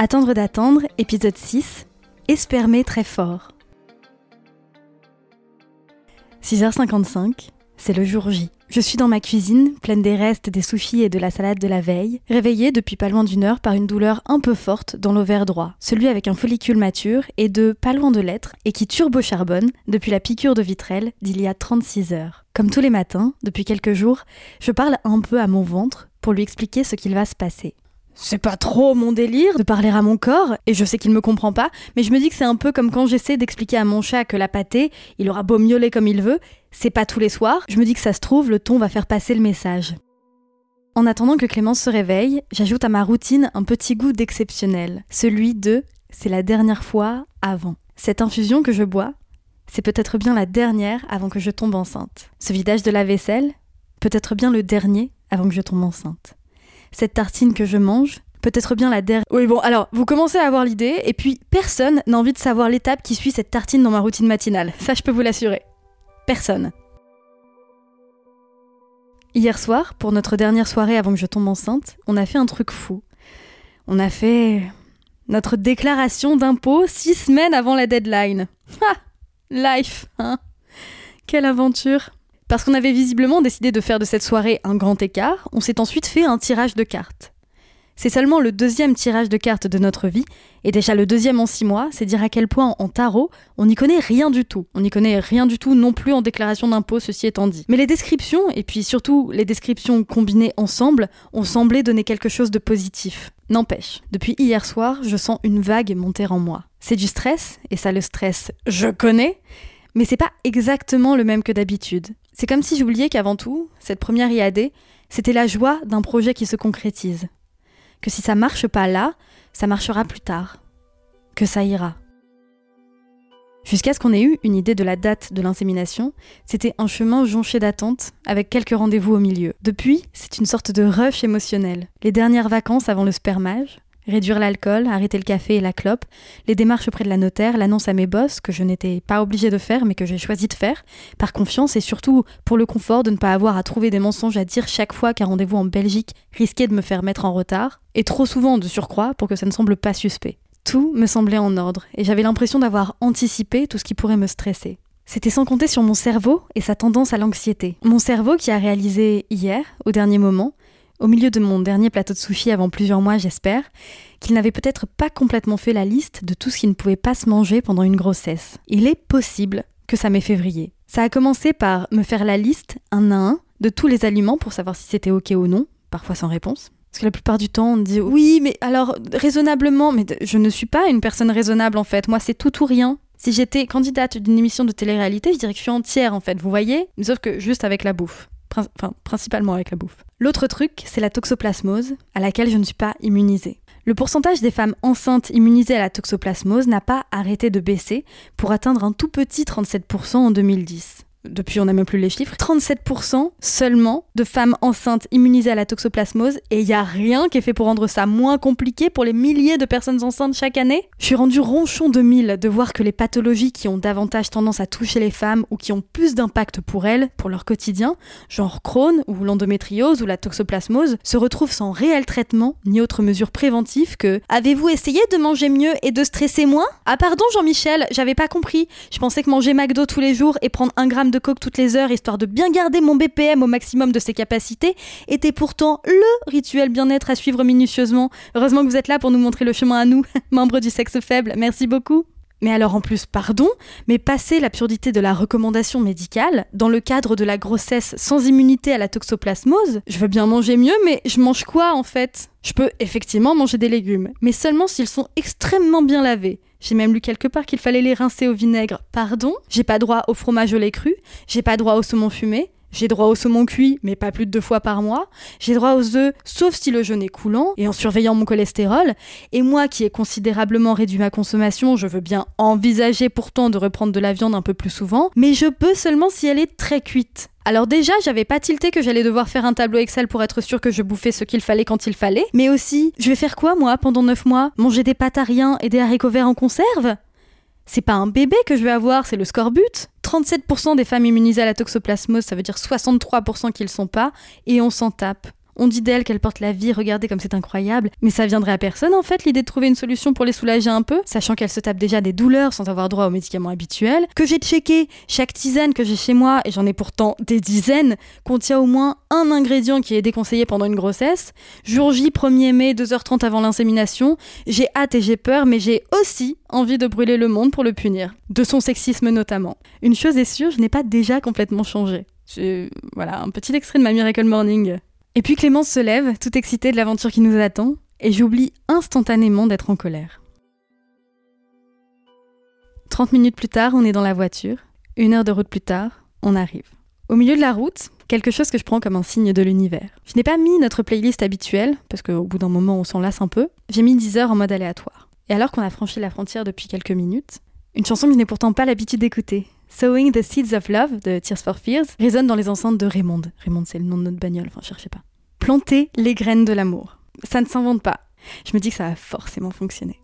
Attendre d'attendre, épisode 6. Espermer très fort. 6h55, c'est le jour J. Je suis dans ma cuisine, pleine des restes des sushis et de la salade de la veille, réveillée depuis pas loin d'une heure par une douleur un peu forte dans l'ovaire droit, celui avec un follicule mature et de pas loin de l'être, et qui turbo-charbonne depuis la piqûre de vitrelle d'il y a 36 heures. Comme tous les matins, depuis quelques jours, je parle un peu à mon ventre pour lui expliquer ce qu'il va se passer. C'est pas trop mon délire de parler à mon corps, et je sais qu'il me comprend pas, mais je me dis que c'est un peu comme quand j'essaie d'expliquer à mon chat que la pâtée, il aura beau miauler comme il veut, c'est pas tous les soirs, je me dis que ça se trouve, le ton va faire passer le message. En attendant que Clémence se réveille, j'ajoute à ma routine un petit goût d'exceptionnel, celui de c'est la dernière fois avant. Cette infusion que je bois, c'est peut-être bien la dernière avant que je tombe enceinte. Ce vidage de la vaisselle, peut-être bien le dernier avant que je tombe enceinte cette tartine que je mange, peut-être bien la dernière. Oui, bon, alors, vous commencez à avoir l'idée, et puis personne n'a envie de savoir l'étape qui suit cette tartine dans ma routine matinale. Ça, je peux vous l'assurer. Personne. Hier soir, pour notre dernière soirée avant que je tombe enceinte, on a fait un truc fou. On a fait notre déclaration d'impôt six semaines avant la deadline. Ha Life, hein Quelle aventure parce qu'on avait visiblement décidé de faire de cette soirée un grand écart, on s'est ensuite fait un tirage de cartes. C'est seulement le deuxième tirage de cartes de notre vie, et déjà le deuxième en six mois, c'est dire à quel point en tarot, on n'y connaît rien du tout. On n'y connaît rien du tout non plus en déclaration d'impôt, ceci étant dit. Mais les descriptions, et puis surtout les descriptions combinées ensemble, ont semblé donner quelque chose de positif. N'empêche, depuis hier soir, je sens une vague monter en moi. C'est du stress, et ça le stress, je connais, mais c'est pas exactement le même que d'habitude. C'est comme si j'oubliais qu'avant tout, cette première IAD, c'était la joie d'un projet qui se concrétise. Que si ça marche pas là, ça marchera plus tard. Que ça ira. Jusqu'à ce qu'on ait eu une idée de la date de l'insémination, c'était un chemin jonché d'attente, avec quelques rendez-vous au milieu. Depuis, c'est une sorte de rush émotionnel. Les dernières vacances avant le spermage, Réduire l'alcool, arrêter le café et la clope, les démarches auprès de la notaire, l'annonce à mes boss que je n'étais pas obligée de faire mais que j'ai choisi de faire, par confiance et surtout pour le confort de ne pas avoir à trouver des mensonges à dire chaque fois qu'un rendez-vous en Belgique risquait de me faire mettre en retard, et trop souvent de surcroît pour que ça ne semble pas suspect. Tout me semblait en ordre, et j'avais l'impression d'avoir anticipé tout ce qui pourrait me stresser. C'était sans compter sur mon cerveau et sa tendance à l'anxiété. Mon cerveau qui a réalisé hier, au dernier moment, au milieu de mon dernier plateau de sushi avant plusieurs mois, j'espère, qu'il n'avait peut-être pas complètement fait la liste de tout ce qui ne pouvait pas se manger pendant une grossesse. Il est possible que ça m'ait février. Ça a commencé par me faire la liste, un à un, de tous les aliments pour savoir si c'était ok ou non, parfois sans réponse. Parce que la plupart du temps, on dit oui, mais alors raisonnablement, mais je ne suis pas une personne raisonnable en fait. Moi, c'est tout ou rien. Si j'étais candidate d'une émission de télé-réalité, je dirais que je suis entière en fait, vous voyez? Sauf que juste avec la bouffe enfin principalement avec la bouffe. L'autre truc, c'est la toxoplasmose, à laquelle je ne suis pas immunisée. Le pourcentage des femmes enceintes immunisées à la toxoplasmose n'a pas arrêté de baisser pour atteindre un tout petit 37% en 2010 depuis on n'a même plus les chiffres, 37% seulement de femmes enceintes immunisées à la toxoplasmose et il n'y a rien qui est fait pour rendre ça moins compliqué pour les milliers de personnes enceintes chaque année. Je suis rendu ronchon de mille de voir que les pathologies qui ont davantage tendance à toucher les femmes ou qui ont plus d'impact pour elles, pour leur quotidien, genre Crohn ou l'endométriose ou la toxoplasmose, se retrouvent sans réel traitement ni autre mesure préventive que Avez-vous essayé de manger mieux et de stresser moins? Ah pardon Jean-Michel, j'avais pas compris. Je pensais que manger McDo tous les jours et prendre un gramme de coke toutes les heures histoire de bien garder mon BPM au maximum de ses capacités était pourtant le rituel bien-être à suivre minutieusement. Heureusement que vous êtes là pour nous montrer le chemin à nous, membres du sexe faible. Merci beaucoup. Mais alors en plus, pardon, mais passer l'absurdité de la recommandation médicale, dans le cadre de la grossesse sans immunité à la toxoplasmose, je veux bien manger mieux, mais je mange quoi en fait? Je peux effectivement manger des légumes, mais seulement s'ils sont extrêmement bien lavés. J'ai même lu quelque part qu'il fallait les rincer au vinaigre. Pardon? J'ai pas droit au fromage au lait cru, j'ai pas droit au saumon fumé, J'ai droit au saumon cuit, mais pas plus de deux fois par mois. J'ai droit aux œufs, sauf si le jeûne est coulant, et en surveillant mon cholestérol. Et moi, qui ai considérablement réduit ma consommation, je veux bien envisager pourtant de reprendre de la viande un peu plus souvent, mais je peux seulement si elle est très cuite. Alors déjà, j'avais pas tilté que j'allais devoir faire un tableau Excel pour être sûr que je bouffais ce qu'il fallait quand il fallait, mais aussi, je vais faire quoi moi pendant 9 mois? Manger des pâtes à rien et des haricots verts en conserve? C'est pas un bébé que je vais avoir, c'est le scorbut. 37% des femmes immunisées à la toxoplasmose, ça veut dire 63% qui le sont pas, et on s'en tape. On dit d'elle qu'elle porte la vie, regardez comme c'est incroyable, mais ça viendrait à personne en fait l'idée de trouver une solution pour les soulager un peu, sachant qu'elle se tape déjà des douleurs sans avoir droit aux médicaments habituels, que j'ai checké chaque tisane que j'ai chez moi, et j'en ai pourtant des dizaines, contient au moins un ingrédient qui est déconseillé pendant une grossesse. Jour J, 1er mai, 2h30 avant l'insémination, j'ai hâte et j'ai peur, mais j'ai aussi envie de brûler le monde pour le punir. De son sexisme notamment. Une chose est sûre, je n'ai pas déjà complètement changé. Voilà, un petit extrait de ma Miracle Morning. Et puis Clémence se lève, tout excitée de l'aventure qui nous attend, et j'oublie instantanément d'être en colère. 30 minutes plus tard, on est dans la voiture. Une heure de route plus tard, on arrive. Au milieu de la route, quelque chose que je prends comme un signe de l'univers. Je n'ai pas mis notre playlist habituelle, parce qu'au bout d'un moment on s'en lasse un peu. J'ai mis 10 heures en mode aléatoire. Et alors qu'on a franchi la frontière depuis quelques minutes, une chanson que je n'ai pourtant pas l'habitude d'écouter, Sowing the Seeds of Love de Tears for Fears résonne dans les enceintes de Raymond. Raymond, c'est le nom de notre bagnole, enfin, cherchez pas. Planter les graines de l'amour. Ça ne s'invente pas. Je me dis que ça va forcément fonctionner.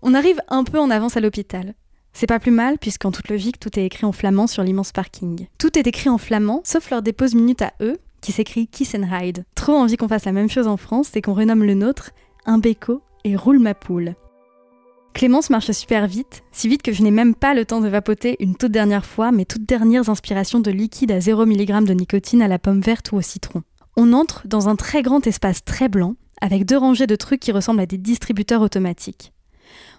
On arrive un peu en avance à l'hôpital. C'est pas plus mal, puisqu'en toute logique, tout est écrit en flamand sur l'immense parking. Tout est écrit en flamand, sauf leur dépose minute à eux, qui s'écrit Kiss and Ride. Trop envie qu'on fasse la même chose en France et qu'on renomme le nôtre un béco et roule ma poule. Clémence marche super vite, si vite que je n'ai même pas le temps de vapoter une toute dernière fois mes toutes dernières inspirations de liquide à 0 mg de nicotine à la pomme verte ou au citron. On entre dans un très grand espace très blanc, avec deux rangées de trucs qui ressemblent à des distributeurs automatiques.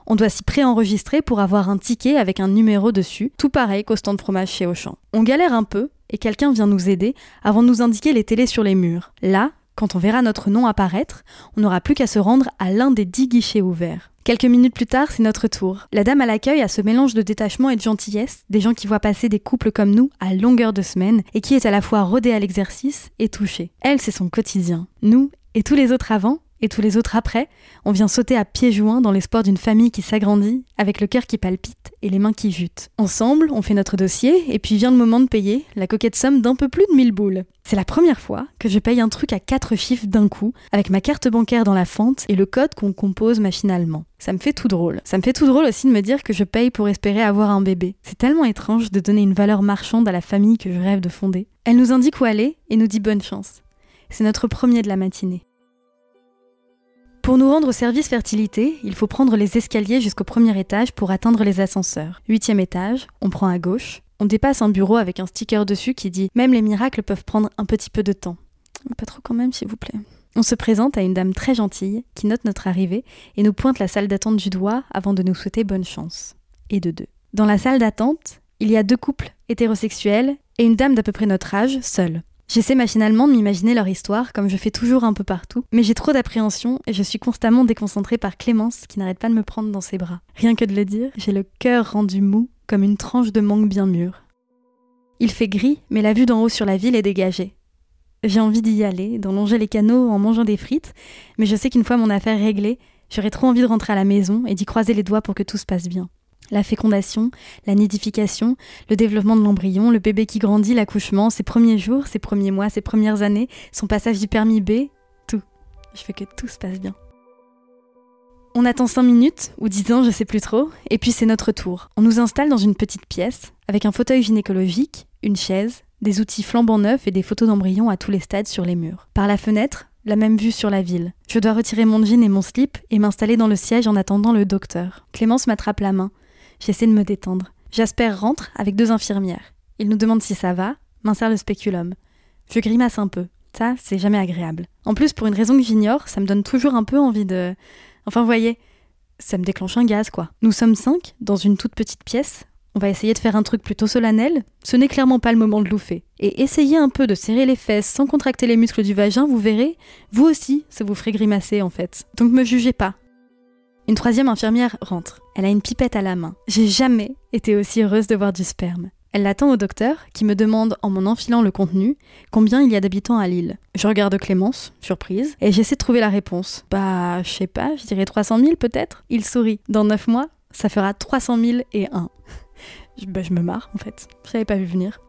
On doit s'y préenregistrer pour avoir un ticket avec un numéro dessus, tout pareil qu'au stand fromage chez Auchan. On galère un peu, et quelqu'un vient nous aider avant de nous indiquer les télés sur les murs. Là, quand on verra notre nom apparaître, on n'aura plus qu'à se rendre à l'un des dix guichets ouverts. Quelques minutes plus tard, c'est notre tour. La dame à l'accueil a ce mélange de détachement et de gentillesse, des gens qui voient passer des couples comme nous à longueur de semaine et qui est à la fois rodée à l'exercice et touchée. Elle, c'est son quotidien. Nous, et tous les autres avant, et tous les autres après, on vient sauter à pieds joints dans l'espoir d'une famille qui s'agrandit, avec le cœur qui palpite et les mains qui jutent. Ensemble, on fait notre dossier, et puis vient le moment de payer la coquette somme d'un peu plus de 1000 boules. C'est la première fois que je paye un truc à quatre chiffres d'un coup, avec ma carte bancaire dans la fente et le code qu'on compose machinalement. Ça me fait tout drôle. Ça me fait tout drôle aussi de me dire que je paye pour espérer avoir un bébé. C'est tellement étrange de donner une valeur marchande à la famille que je rêve de fonder. Elle nous indique où aller et nous dit bonne chance. C'est notre premier de la matinée. Pour nous rendre service fertilité, il faut prendre les escaliers jusqu'au premier étage pour atteindre les ascenseurs. Huitième étage, on prend à gauche, on dépasse un bureau avec un sticker dessus qui dit Même les miracles peuvent prendre un petit peu de temps. Pas trop quand même, s'il vous plaît. On se présente à une dame très gentille qui note notre arrivée et nous pointe la salle d'attente du doigt avant de nous souhaiter bonne chance. Et de deux. Dans la salle d'attente, il y a deux couples hétérosexuels et une dame d'à peu près notre âge, seule. J'essaie machinalement de m'imaginer leur histoire, comme je fais toujours un peu partout, mais j'ai trop d'appréhension et je suis constamment déconcentrée par Clémence qui n'arrête pas de me prendre dans ses bras. Rien que de le dire, j'ai le cœur rendu mou comme une tranche de mangue bien mûre. Il fait gris, mais la vue d'en haut sur la ville est dégagée. J'ai envie d'y aller, d'en longer les canaux en mangeant des frites, mais je sais qu'une fois mon affaire réglée, j'aurai trop envie de rentrer à la maison et d'y croiser les doigts pour que tout se passe bien la fécondation, la nidification, le développement de l'embryon, le bébé qui grandit, l'accouchement, ses premiers jours, ses premiers mois, ses premières années, son passage du permis B, tout. Je veux que tout se passe bien. On attend 5 minutes, ou 10 ans, je sais plus trop, et puis c'est notre tour. On nous installe dans une petite pièce, avec un fauteuil gynécologique, une chaise, des outils flambant neufs et des photos d'embryons à tous les stades sur les murs. Par la fenêtre, la même vue sur la ville. Je dois retirer mon jean et mon slip et m'installer dans le siège en attendant le docteur. Clémence m'attrape la main. J'essaie de me détendre. Jasper rentre avec deux infirmières. Il nous demande si ça va, m'insère le spéculum. Je grimace un peu. Ça, c'est jamais agréable. En plus, pour une raison que j'ignore, ça me donne toujours un peu envie de. Enfin, voyez, ça me déclenche un gaz, quoi. Nous sommes cinq, dans une toute petite pièce. On va essayer de faire un truc plutôt solennel. Ce n'est clairement pas le moment de loufer. Et essayez un peu de serrer les fesses sans contracter les muscles du vagin, vous verrez, vous aussi, ça vous ferait grimacer en fait. Donc me jugez pas. Une troisième infirmière rentre. Elle a une pipette à la main. J'ai jamais été aussi heureuse de voir du sperme. Elle l'attend au docteur, qui me demande, en m'en enfilant le contenu, combien il y a d'habitants à Lille. Je regarde Clémence, surprise, et j'essaie de trouver la réponse. Bah, je sais pas, je dirais 300 000 peut-être Il sourit. Dans 9 mois, ça fera 300 000 et 1. bah, je me marre en fait. Je l'avais pas vu venir.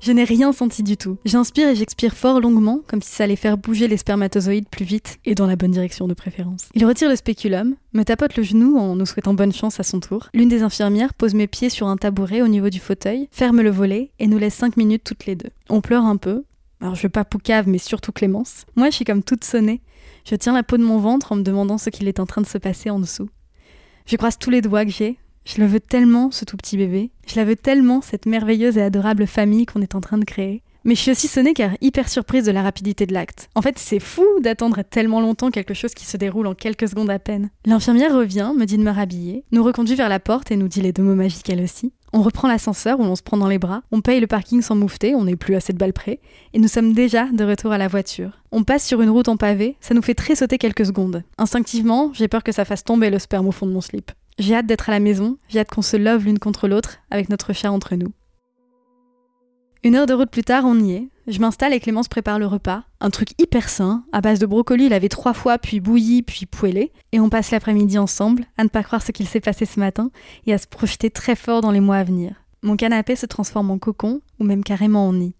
Je n'ai rien senti du tout. J'inspire et j'expire fort longuement, comme si ça allait faire bouger les spermatozoïdes plus vite et dans la bonne direction de préférence. Il retire le spéculum, me tapote le genou en nous souhaitant bonne chance à son tour. L'une des infirmières pose mes pieds sur un tabouret au niveau du fauteuil, ferme le volet et nous laisse 5 minutes toutes les deux. On pleure un peu. Alors je veux pas Poucave, mais surtout Clémence. Moi, je suis comme toute sonnée. Je tiens la peau de mon ventre en me demandant ce qu'il est en train de se passer en dessous. Je croise tous les doigts que j'ai, je le veux tellement, ce tout petit bébé. Je la veux tellement, cette merveilleuse et adorable famille qu'on est en train de créer. Mais je suis aussi sonnée car hyper surprise de la rapidité de l'acte. En fait, c'est fou d'attendre tellement longtemps quelque chose qui se déroule en quelques secondes à peine. L'infirmière revient, me dit de me rhabiller, nous reconduit vers la porte et nous dit les deux mots magiques elle aussi. On reprend l'ascenseur où on se prend dans les bras, on paye le parking sans moufter, on n'est plus à cette balle près, et nous sommes déjà de retour à la voiture. On passe sur une route en pavé, ça nous fait très sauter quelques secondes. Instinctivement, j'ai peur que ça fasse tomber le sperme au fond de mon slip. J'ai hâte d'être à la maison, j'ai hâte qu'on se love l'une contre l'autre avec notre chat entre nous. Une heure de route plus tard, on y est. Je m'installe et Clémence prépare le repas. Un truc hyper sain, à base de brocoli lavé trois fois, puis bouilli, puis poêlé. Et on passe l'après-midi ensemble, à ne pas croire ce qu'il s'est passé ce matin, et à se projeter très fort dans les mois à venir. Mon canapé se transforme en cocon, ou même carrément en nid.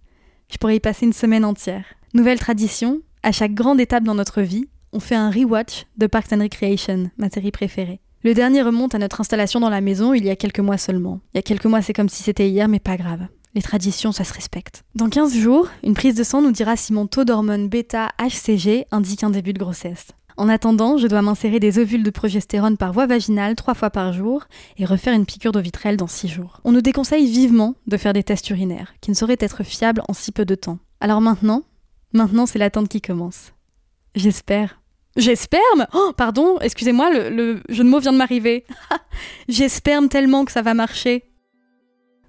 Je pourrais y passer une semaine entière. Nouvelle tradition, à chaque grande étape dans notre vie, on fait un rewatch de Parks and Recreation, ma série préférée. Le dernier remonte à notre installation dans la maison il y a quelques mois seulement. Il y a quelques mois, c'est comme si c'était hier, mais pas grave. Les traditions, ça se respecte. Dans 15 jours, une prise de sang nous dira si mon taux d'hormone bêta-HCG indique un début de grossesse. En attendant, je dois m'insérer des ovules de progestérone par voie vaginale trois fois par jour et refaire une piqûre d'eau vitrelle dans 6 jours. On nous déconseille vivement de faire des tests urinaires, qui ne sauraient être fiables en si peu de temps. Alors maintenant, maintenant c'est l'attente qui commence. J'espère J'espère Oh, pardon, excusez-moi, le, jeu de mots vient de m'arriver. J'espère tellement que ça va marcher.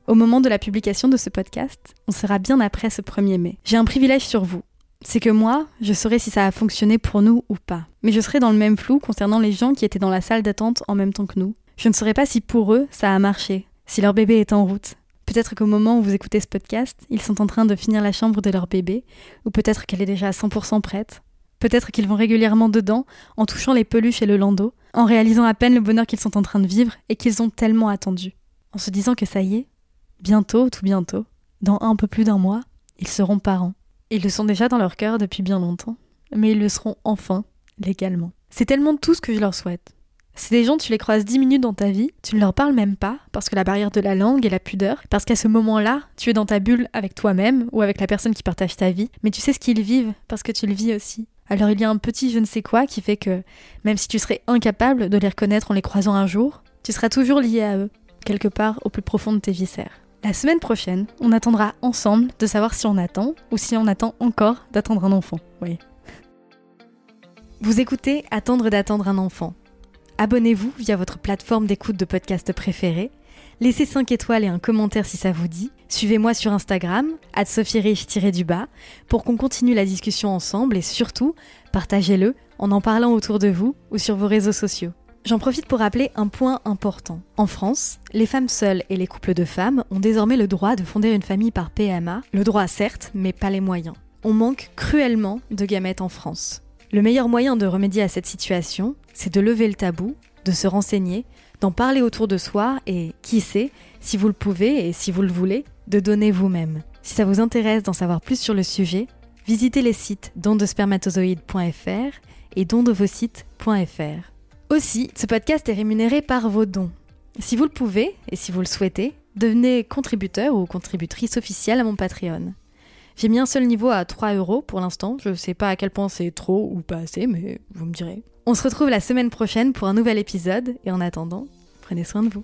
Au moment de la publication de ce podcast, on sera bien après ce 1er mai. J'ai un privilège sur vous. C'est que moi, je saurai si ça a fonctionné pour nous ou pas. Mais je serai dans le même flou concernant les gens qui étaient dans la salle d'attente en même temps que nous. Je ne saurais pas si pour eux, ça a marché, si leur bébé est en route. Peut-être qu'au moment où vous écoutez ce podcast, ils sont en train de finir la chambre de leur bébé, ou peut-être qu'elle est déjà à 100% prête, Peut-être qu'ils vont régulièrement dedans, en touchant les peluches et le landau, en réalisant à peine le bonheur qu'ils sont en train de vivre et qu'ils ont tellement attendu. En se disant que ça y est, bientôt, tout bientôt, dans un peu plus d'un mois, ils seront parents. Ils le sont déjà dans leur cœur depuis bien longtemps, mais ils le seront enfin, légalement. C'est tellement tout ce que je leur souhaite. C'est des gens, tu les croises dix minutes dans ta vie, tu ne leur parles même pas, parce que la barrière de la langue et la pudeur, parce qu'à ce moment-là, tu es dans ta bulle avec toi-même ou avec la personne qui partage ta vie, mais tu sais ce qu'ils vivent parce que tu le vis aussi. Alors il y a un petit je ne sais quoi qui fait que même si tu serais incapable de les reconnaître en les croisant un jour, tu seras toujours lié à eux, quelque part au plus profond de tes viscères. La semaine prochaine, on attendra ensemble de savoir si on attend ou si on attend encore d'attendre un enfant. Oui. Vous écoutez Attendre d'attendre un enfant. Abonnez-vous via votre plateforme d'écoute de podcast préférée Laissez 5 étoiles et un commentaire si ça vous dit. Suivez-moi sur Instagram, du bas pour qu'on continue la discussion ensemble et surtout, partagez-le en en parlant autour de vous ou sur vos réseaux sociaux. J'en profite pour rappeler un point important. En France, les femmes seules et les couples de femmes ont désormais le droit de fonder une famille par PMA, le droit certes, mais pas les moyens. On manque cruellement de gamètes en France. Le meilleur moyen de remédier à cette situation, c'est de lever le tabou, de se renseigner, d'en parler autour de soi et, qui sait, si vous le pouvez et si vous le voulez, de donner vous-même. Si ça vous intéresse d'en savoir plus sur le sujet, visitez les sites dondespermatozoïdes.fr et dondevosites.fr. Aussi, ce podcast est rémunéré par vos dons. Si vous le pouvez et si vous le souhaitez, devenez contributeur ou contributrice officielle à mon Patreon. J'ai mis un seul niveau à 3 euros pour l'instant. Je sais pas à quel point c'est trop ou pas assez, mais vous me direz. On se retrouve la semaine prochaine pour un nouvel épisode et en attendant, prenez soin de vous.